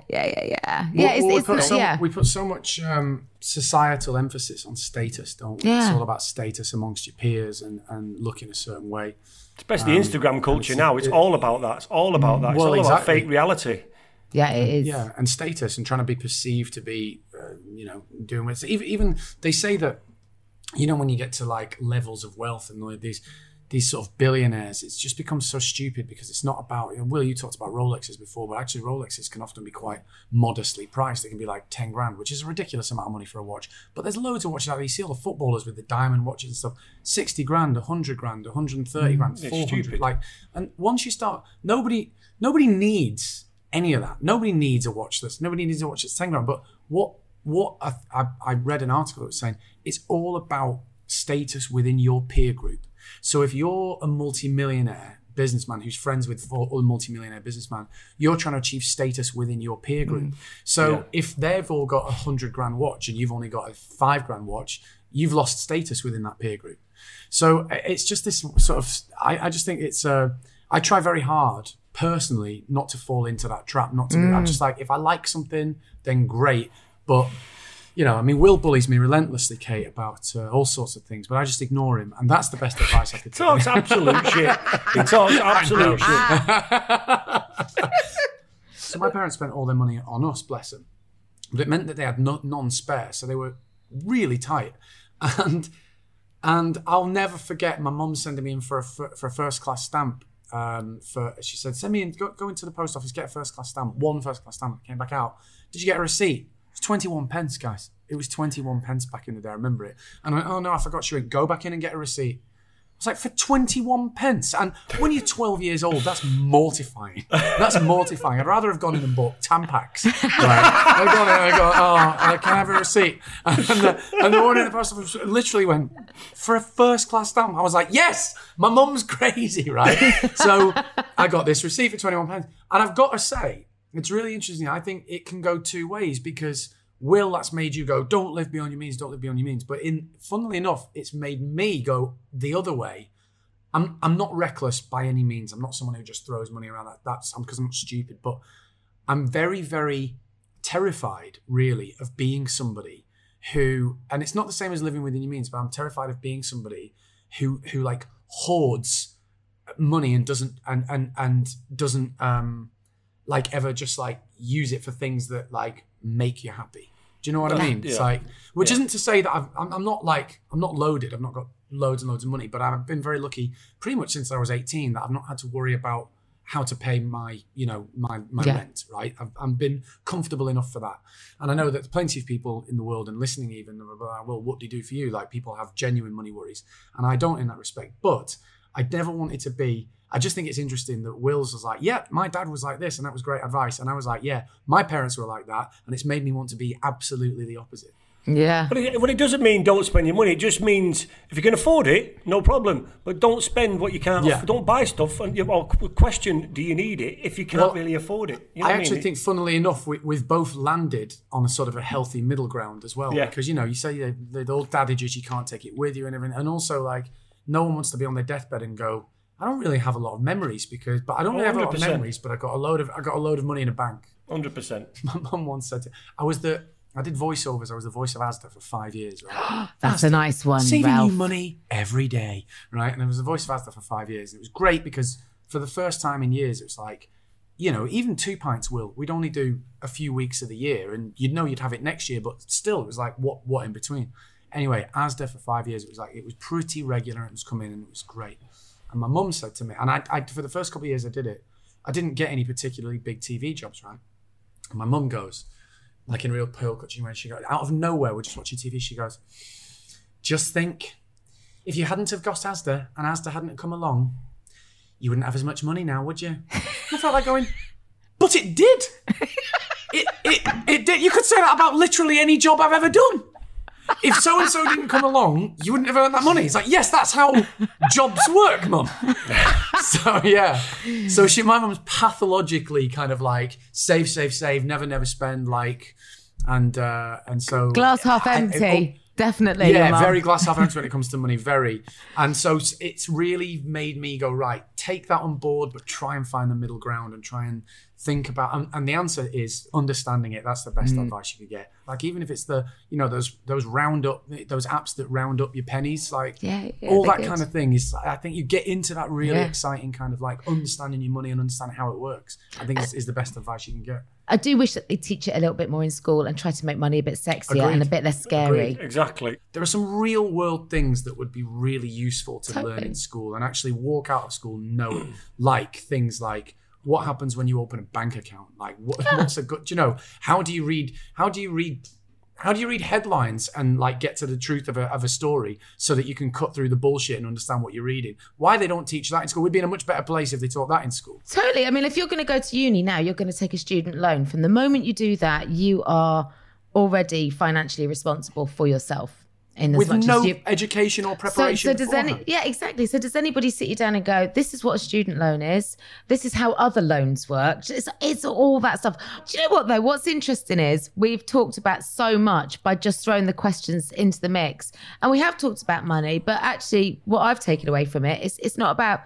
yeah, yeah, yeah. Well, Yeah, it's, well, it's we, put not- so, yeah. we put so much um, societal emphasis on status, don't we? Yeah. It's all about status amongst your peers and, and looking a certain way. Especially Instagram culture it's- now. It's it- all about that. It's all about that. It's Well, all about exactly. fake reality. yeah, it is. Yeah, and status and trying to be perceived to be, uh, you know, doing it. Even, even they say that, you know, when you get to like levels of wealth and like these these sort of billionaires, it's just become so stupid because it's not about. You know, Will, you talked about Rolexes before, but actually Rolexes can often be quite modestly priced. They can be like ten grand, which is a ridiculous amount of money for a watch. But there's loads of watches out there. You see all the footballers with the diamond watches and stuff, sixty grand, hundred grand, one hundred and thirty mm, grand, it's four hundred. Like, and once you start, nobody nobody needs any of that. Nobody needs a watch that's nobody needs a watch that's ten grand. But what what I, I, I read an article that was saying it's all about status within your peer group. So if you're a multi-millionaire businessman who's friends with other multi-millionaire businessman, you're trying to achieve status within your peer group. So if they've all got a hundred grand watch and you've only got a five grand watch, you've lost status within that peer group. So uh, it's just this sort of. I, I just think it's. Uh, I try very hard personally not to fall into that trap. Not to. Be, I'm just like if I like something, then great. But you know, I mean, Will bullies me relentlessly, Kate, about uh, all sorts of things, but I just ignore him, and that's the best advice I could He talks absolute shit. He talks absolute shit. So my parents spent all their money on us, bless them. But it meant that they had no, none spare, so they were really tight. And and I'll never forget my mum sending me in for a for a first class stamp. Um, for she said, send me in, go, go into the post office, get a first class stamp. One first class stamp came back out. Did you get a receipt? It was twenty one pence, guys. It was twenty one pence back in the day. I remember it. And I went, oh no, I forgot. She went, go back in and get a receipt. I was like, for 21 pence. And when you're 12 years old, that's mortifying. That's mortifying. I'd rather have gone in and bought Tampax. Right? I got it. I go, oh, uh, can I have a receipt? And the, and the one in the post office literally went, for a first class stamp. I was like, yes, my mum's crazy, right? So I got this receipt for 21 pence. And I've got to say, it's really interesting. I think it can go two ways because Will, that's made you go, don't live beyond your means, don't live beyond your means. But in funnily enough, it's made me go the other way I'm I'm not reckless by any means. I'm not someone who just throws money around. That that's because I'm, I'm not stupid, but I'm very very terrified, really, of being somebody who, and it's not the same as living within your means, but I'm terrified of being somebody who who like hoards money and doesn't and and and doesn't um like ever just like use it for things that like make you happy. Do you know what I mean? It's Yeah. like, which Yeah. isn't to say that I've, I'm, I'm not like I'm not loaded. I've not got loads and loads of money, but I've been very lucky, pretty much since I was 18, that I've not had to worry about how to pay my, you know, my my Yeah. rent. Right? I've, I've been comfortable enough for that, and I know that plenty of people in the world and listening even, well, what do you do for you? Like people have genuine money worries, and I don't in that respect. But I never wanted to be. I just think it's interesting that Will's was like, yeah, my dad was like this, and that was great advice. And I was like, yeah, my parents were like that, and it's made me want to be absolutely the opposite. Yeah. But it, but it doesn't mean don't spend your money. It just means if you can afford it, no problem. But don't spend what you can't. Yeah. aff- Don't buy stuff. And you well, qu- question: Do you need it? If you can't Well, really afford it, you know I what actually mean? think, funnily enough, we, we've both landed on a sort of a healthy middle ground as well. Yeah. Because you know, you say the, the old dadages, you can't take it with you, and everything, and also like no one wants to be on their deathbed and go, I don't really have a lot of memories because, but I don't really have a lot of 100%. memories, but I got a load of I got a load of money in a bank. hundred percent. My mum once said, to, I was the I did voiceovers. I was the voice of Asda for five years. Right? That's a nice one, saving Ralph. you money every day, right? And I was the voice of Asda for five years. It was great because for the first time in years, it was like, you know, even two pints will we'd only do a few weeks of the year, and you'd know you'd have it next year, but still, it was like what what in between. Anyway, Asda for five years, it was like it was pretty regular. It was coming and it was great. And my mum said to me, and I, I for the first couple of years I did it, I didn't get any particularly big TV jobs, right? And my mum goes, like in real pearl cut, when she goes out of nowhere, we're just watching TV. She goes, just think, if you hadn't have got Asda and Asda hadn't come along, you wouldn't have as much money now, would you? I felt like going, but it did. It, it, it did. You could say that about literally any job I've ever done. If so and so didn't come along, you wouldn't have earned that money. It's like, yes, that's how jobs work, mum. So yeah, so she, my mum's pathologically kind of like save, save, save, never, never spend, like, and uh and so Glass half I- empty. it- Definitely. yeah, very glass half empty when it comes to money. Very, and so it's really made me go right. Take that on board, but try and find the middle ground and try and think about. And, and the answer is understanding it. That's the best Mm. advice you could get. Like even if it's the you know those those round up those apps that round up your pennies, like Yeah, yeah, all that good. kind of thing is. I think you get into that really Yeah. exciting kind of like understanding your money and understanding how it works. I think is, is the best advice you can get. I do wish that they teach it a little bit more in school and try to make money a bit sexier Agreed. and a bit less scary. Agreed. Exactly. there are some real world things that would be really useful to learn in school and actually walk out of school knowing like things like what happens when you open a bank account like what, what's a good you know how do you read how do you read how do you read headlines and like get to the truth of a, of a story so that you can cut through the bullshit and understand what you're reading why they don't teach that in school we'd be in a much better place if they taught that in school Totally. I mean, if you're going to go to uni now, you're going to take a student loan. From the moment you do that, you are already financially responsible for yourself. In as with much no as you. education or preparation so does any? Yeah, exactly. So does anybody sit you down and go, "This is what a student loan is. This is how other loans work." It's, it's all that stuff. Do you know what though? What's interesting is we've talked about so much by just throwing the questions into the mix, and we have talked about money. But actually, what I've taken away from it is it's not about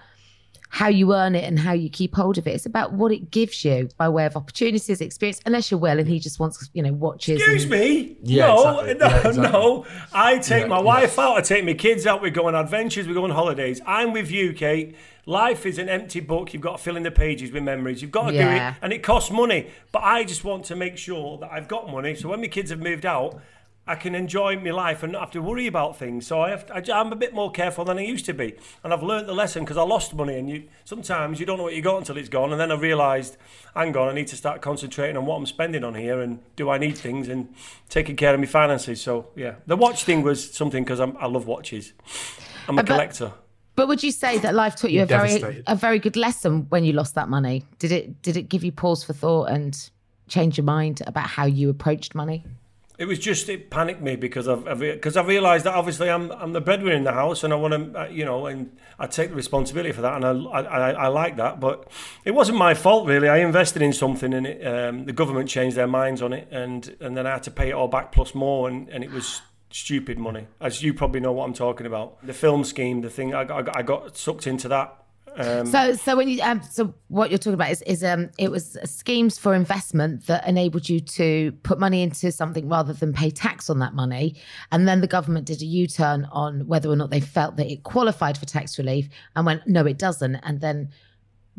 how you earn it and how you keep hold of it. It's about what it gives you by way of opportunities, experience. Unless you're Will and he just wants, you know, watches. Excuse and- me. Yeah, no, exactly. no, Yeah, exactly. no. I take Yeah, my yeah. wife out. I take my kids out. We go on adventures. We go on holidays. I'm with you, Kate. Life is an empty book. You've got to fill in the pages with memories. You've got to do it, and it costs money. But I just want to make sure that I've got money. So when my kids have moved out, I can enjoy my life and not have to worry about things. So I have to, I, am a bit more careful than I used to be, and I've learnt the lesson because I lost money. And you sometimes you don't know what you got until it's gone. And then I realised, hang on, I need to start concentrating on what I'm spending on here, and do I need things, and taking care of my finances. So yeah, the watch thing was something because I love watches. I'm a uh, but- collector. But would you say that life taught you You're a very a very good lesson when you lost that money? Did it did it give you pause for thought and change your mind about how you approached money? It was just it panicked me because I've because I realised that obviously I'm I'm the breadwinner in the house and I want to uh, you know and I take the responsibility for that and I, I I I like that but it wasn't my fault really I invested in something and it, um, the government changed their minds on it and and then I had to pay it all back plus more and, and it was stupid money, as you probably know what I'm talking about. The film scheme, the thing I got, I got sucked into that. Um, So, so when you, um, so what you're talking about is, is um, it was schemes for investment that enabled you to put money into something rather than pay tax on that money, and then the government did a U-turn on whether or not they felt that it qualified for tax relief, and went, no, it doesn't, and then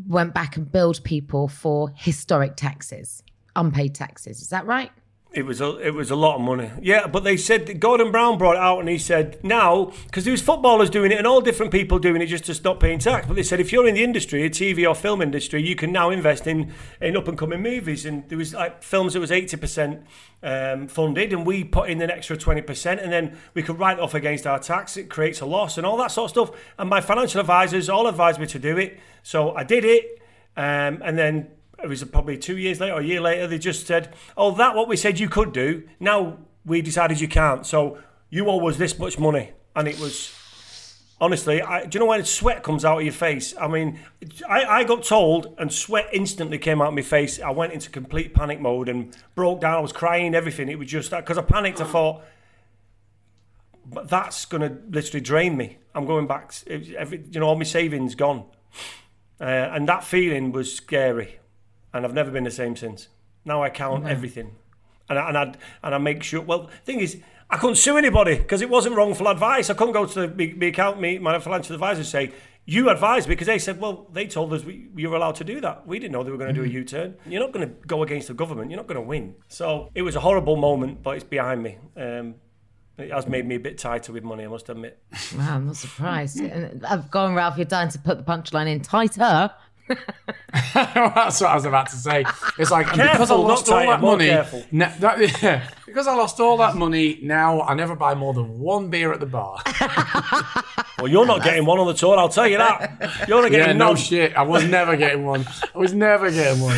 went back and billed people for historic taxes, unpaid taxes. Is that right? It was a it was a lot of money. Yeah, but they said Gordon Brown brought it out and he said now because there was footballers doing it and all different people doing it just to stop paying tax. But they said if you're in the industry, a TV or film industry, you can now invest in in up and coming movies. And there was like films that was eighty percent um, funded, and we put in an extra twenty percent, and then we could write off against our tax. It creates a loss and all that sort of stuff. And my financial advisors all advised me to do it, so I did it. Um, and then it was probably two years later or a year later, they just said, "Oh, that what we said you could do. Now we decided you can't. So you owe us this much money." And it was honestly, I, do you know when sweat comes out of your face? I mean, I, I got told, and sweat instantly came out of my face. I went into complete panic mode and broke down. I was crying, everything. It was just that because I panicked. I thought. But that's going to literally drain me. I'm going back. Every, you know, all my savings gone, uh, and that feeling was scary and I've never been the same since. Now I count everything, and I, and I and I make sure. Well, the thing is, I couldn't sue anybody because it wasn't wrongful advice. I couldn't go to the, the account me my financial advisor and say you advised me because they said, well, they told us we, you were allowed to do that. We didn't know they were going to do a U-turn. You're not going to go against the government. You're not going to win. So it was a horrible moment, but it's behind me. Um, it has made me a bit tighter with money, I must admit. Wow, I'm not surprised. And I've gone, Ralph. You're dying to put the punchline in tighter. That's what I was about to say. It's like and because I lost all that money. na- that- yeah, because I lost all that money. Now I never buy more than one beer at the bar. Well, you're not getting one on the tour, I'll tell you that. You're not yeah, getting no shit. I was never getting one. I was never getting one.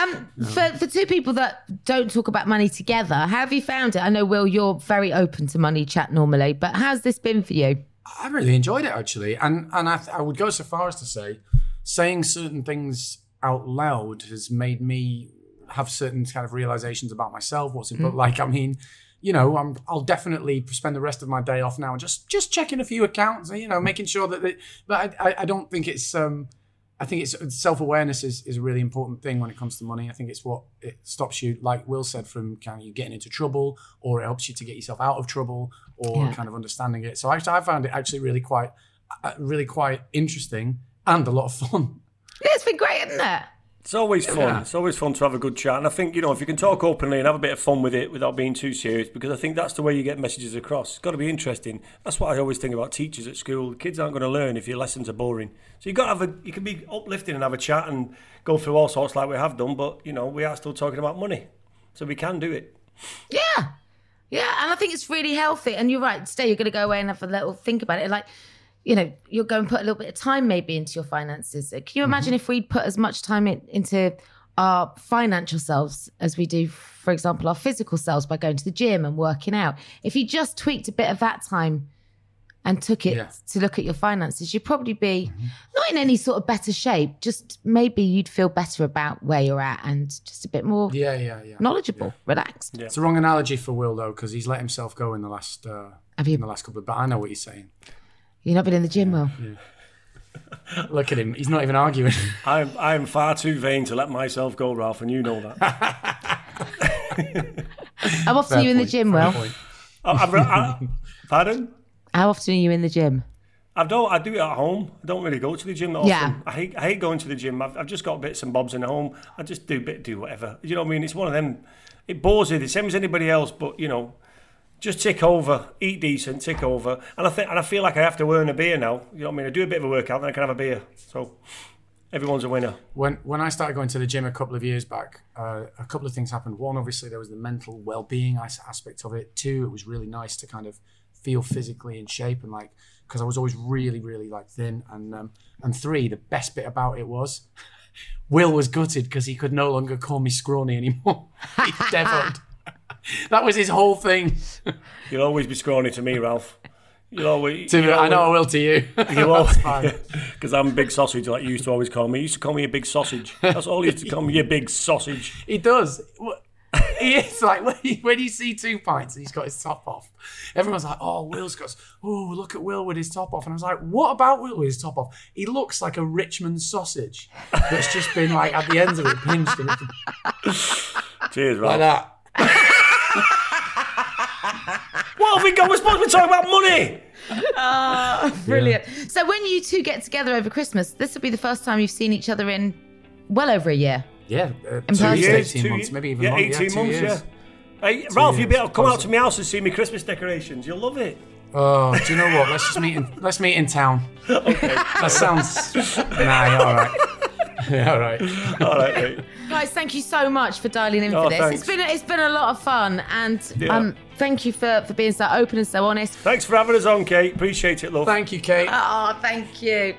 Um, for, for two people that don't talk about money together, how have you found it? I know, Will, you're very open to money chat normally, but how's this been for you? I really enjoyed it actually, and and I, I would go so far as to say, saying certain things out loud has made me have certain kind of realizations about myself. What's it like? I mean, you know, I'm, I'll definitely spend the rest of my day off now, just just checking a few accounts, you know, making sure that. They, but I, I, I don't think it's. um I think it's self awareness is, is a really important thing when it comes to money. I think it's what it stops you, like Will said, from kind of you getting into trouble, or it helps you to get yourself out of trouble, or Yeah. kind of understanding it. So actually, I found it actually really quite, uh, really quite interesting and a lot of fun. Yeah, it's been great, isn't it? It's always fun. Yeah. It's always fun to have a good chat. And I think, you know, if you can talk openly and have a bit of fun with it without being too serious, because I think that's the way you get messages across. It's got to be interesting. That's what I always think about teachers at school. Kids aren't going to learn if your lessons are boring. So you've got to have a, you can be uplifting and have a chat and go through all sorts like we have done, but, you know, we are still talking about money. So we can do it. Yeah. Yeah. And I think it's really healthy. And you're right. Today, you're going to go away and have a little think about it. Like, you know, you'll go and put a little bit of time maybe into your finances. Can you imagine if we'd put as much time in, into our financial selves as we do, for example, our physical selves by going to the gym and working out? If you just tweaked a bit of that time and took it Yeah. to look at your finances, you'd probably be not in any sort of better shape. Just maybe you'd feel better about where you're at and just a bit more Yeah, yeah, yeah. knowledgeable, relaxed. It's a wrong analogy for Will though, because he's let himself go in the last uh, Have in the last couple of. But I know what he's saying. You've not been in the gym, Will. Look at him; he's not even arguing. I'm, I'm far too vain to let myself go, Ralph, and you know that. How often are you in the gym, Will? Point. I, I've, I, pardon? How often are you in the gym? I don't. I do it at home. I don't really go to the gym that often. Yeah. I hate. I hate going to the gym. I've, I've just got bits and bobs in the home. I just do bit, do whatever. You know what I mean? It's one of them. It bores you the same as anybody else, but you know, just tick over, eat decent, tick over, and I think, and I feel like I have to earn a beer now. You know what I mean? I do a bit of a workout, then I can have a beer. So everyone's a winner. when when I started going to the gym a couple of years back, uh, a couple of things happened. One, obviously, there was the mental well being aspect of it. Two, it was really nice to kind of feel physically in shape and like because I was always really really like thin. And um, and three, the best bit about it was. Will was gutted because he could no longer call me scrawny anymore. he devoed. that was his whole thing. You'll always be scrawny to me, Ralph. You'll always. To, you'll I know I will to you. You always, because I'm a big sausage, like you used to always call me. You used to call me a big sausage. That's all you used to call me, a big sausage. He does. He is like when you, see two pints and he's got his top off. Everyone's like, "Oh, Will's got. Oh, look at Will with his top off." And I was like, "What about Will with his top off? He looks like a Richmond sausage that's just been like at the ends of it pinched and it's Cheers, like that." What have we got? We're supposed to be talking about money. Brilliant. So when you two get together over Christmas, this will be the first time you've seen each other in well over a year. Yeah, uh, In two years, Years, eighteen two months, maybe even yeah, longer. 18 two months, years. yeah. Hey, Ralph, you'll be able to come out to my house and see me Christmas decorations. You'll love it. Oh, do you know what? Let's just meet in. Let's meet in town. Okay. That sounds. Nah, all right. Yeah, all right. All right, mate. Guys, thank you so much for dialing in Oh, for this. thanks. It's been it's been a lot of fun, and Yeah. um, thank you for for being so open and so honest. Thanks for having us on, Kate. Appreciate it, love. Thank you, Kate. Oh, thank you.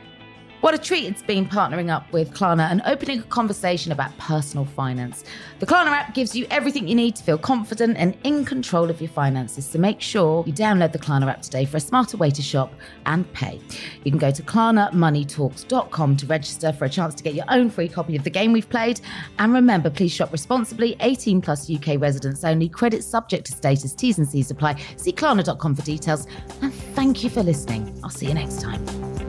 What a treat it's been partnering up with Klarna and opening a conversation about personal finance. The Klarna app gives you everything you need to feel confident and in control of your finances. So make sure you download the Klarna app today for a smarter way to shop and pay. You can go to klarnamoneytalks.com to register for a chance to get your own free copy of the game we've played. And remember, please shop responsibly. 18 plus UK residents only. Credit subject to status. T's and C's apply. See klarna.com for details. And thank you for listening. I'll see you next time.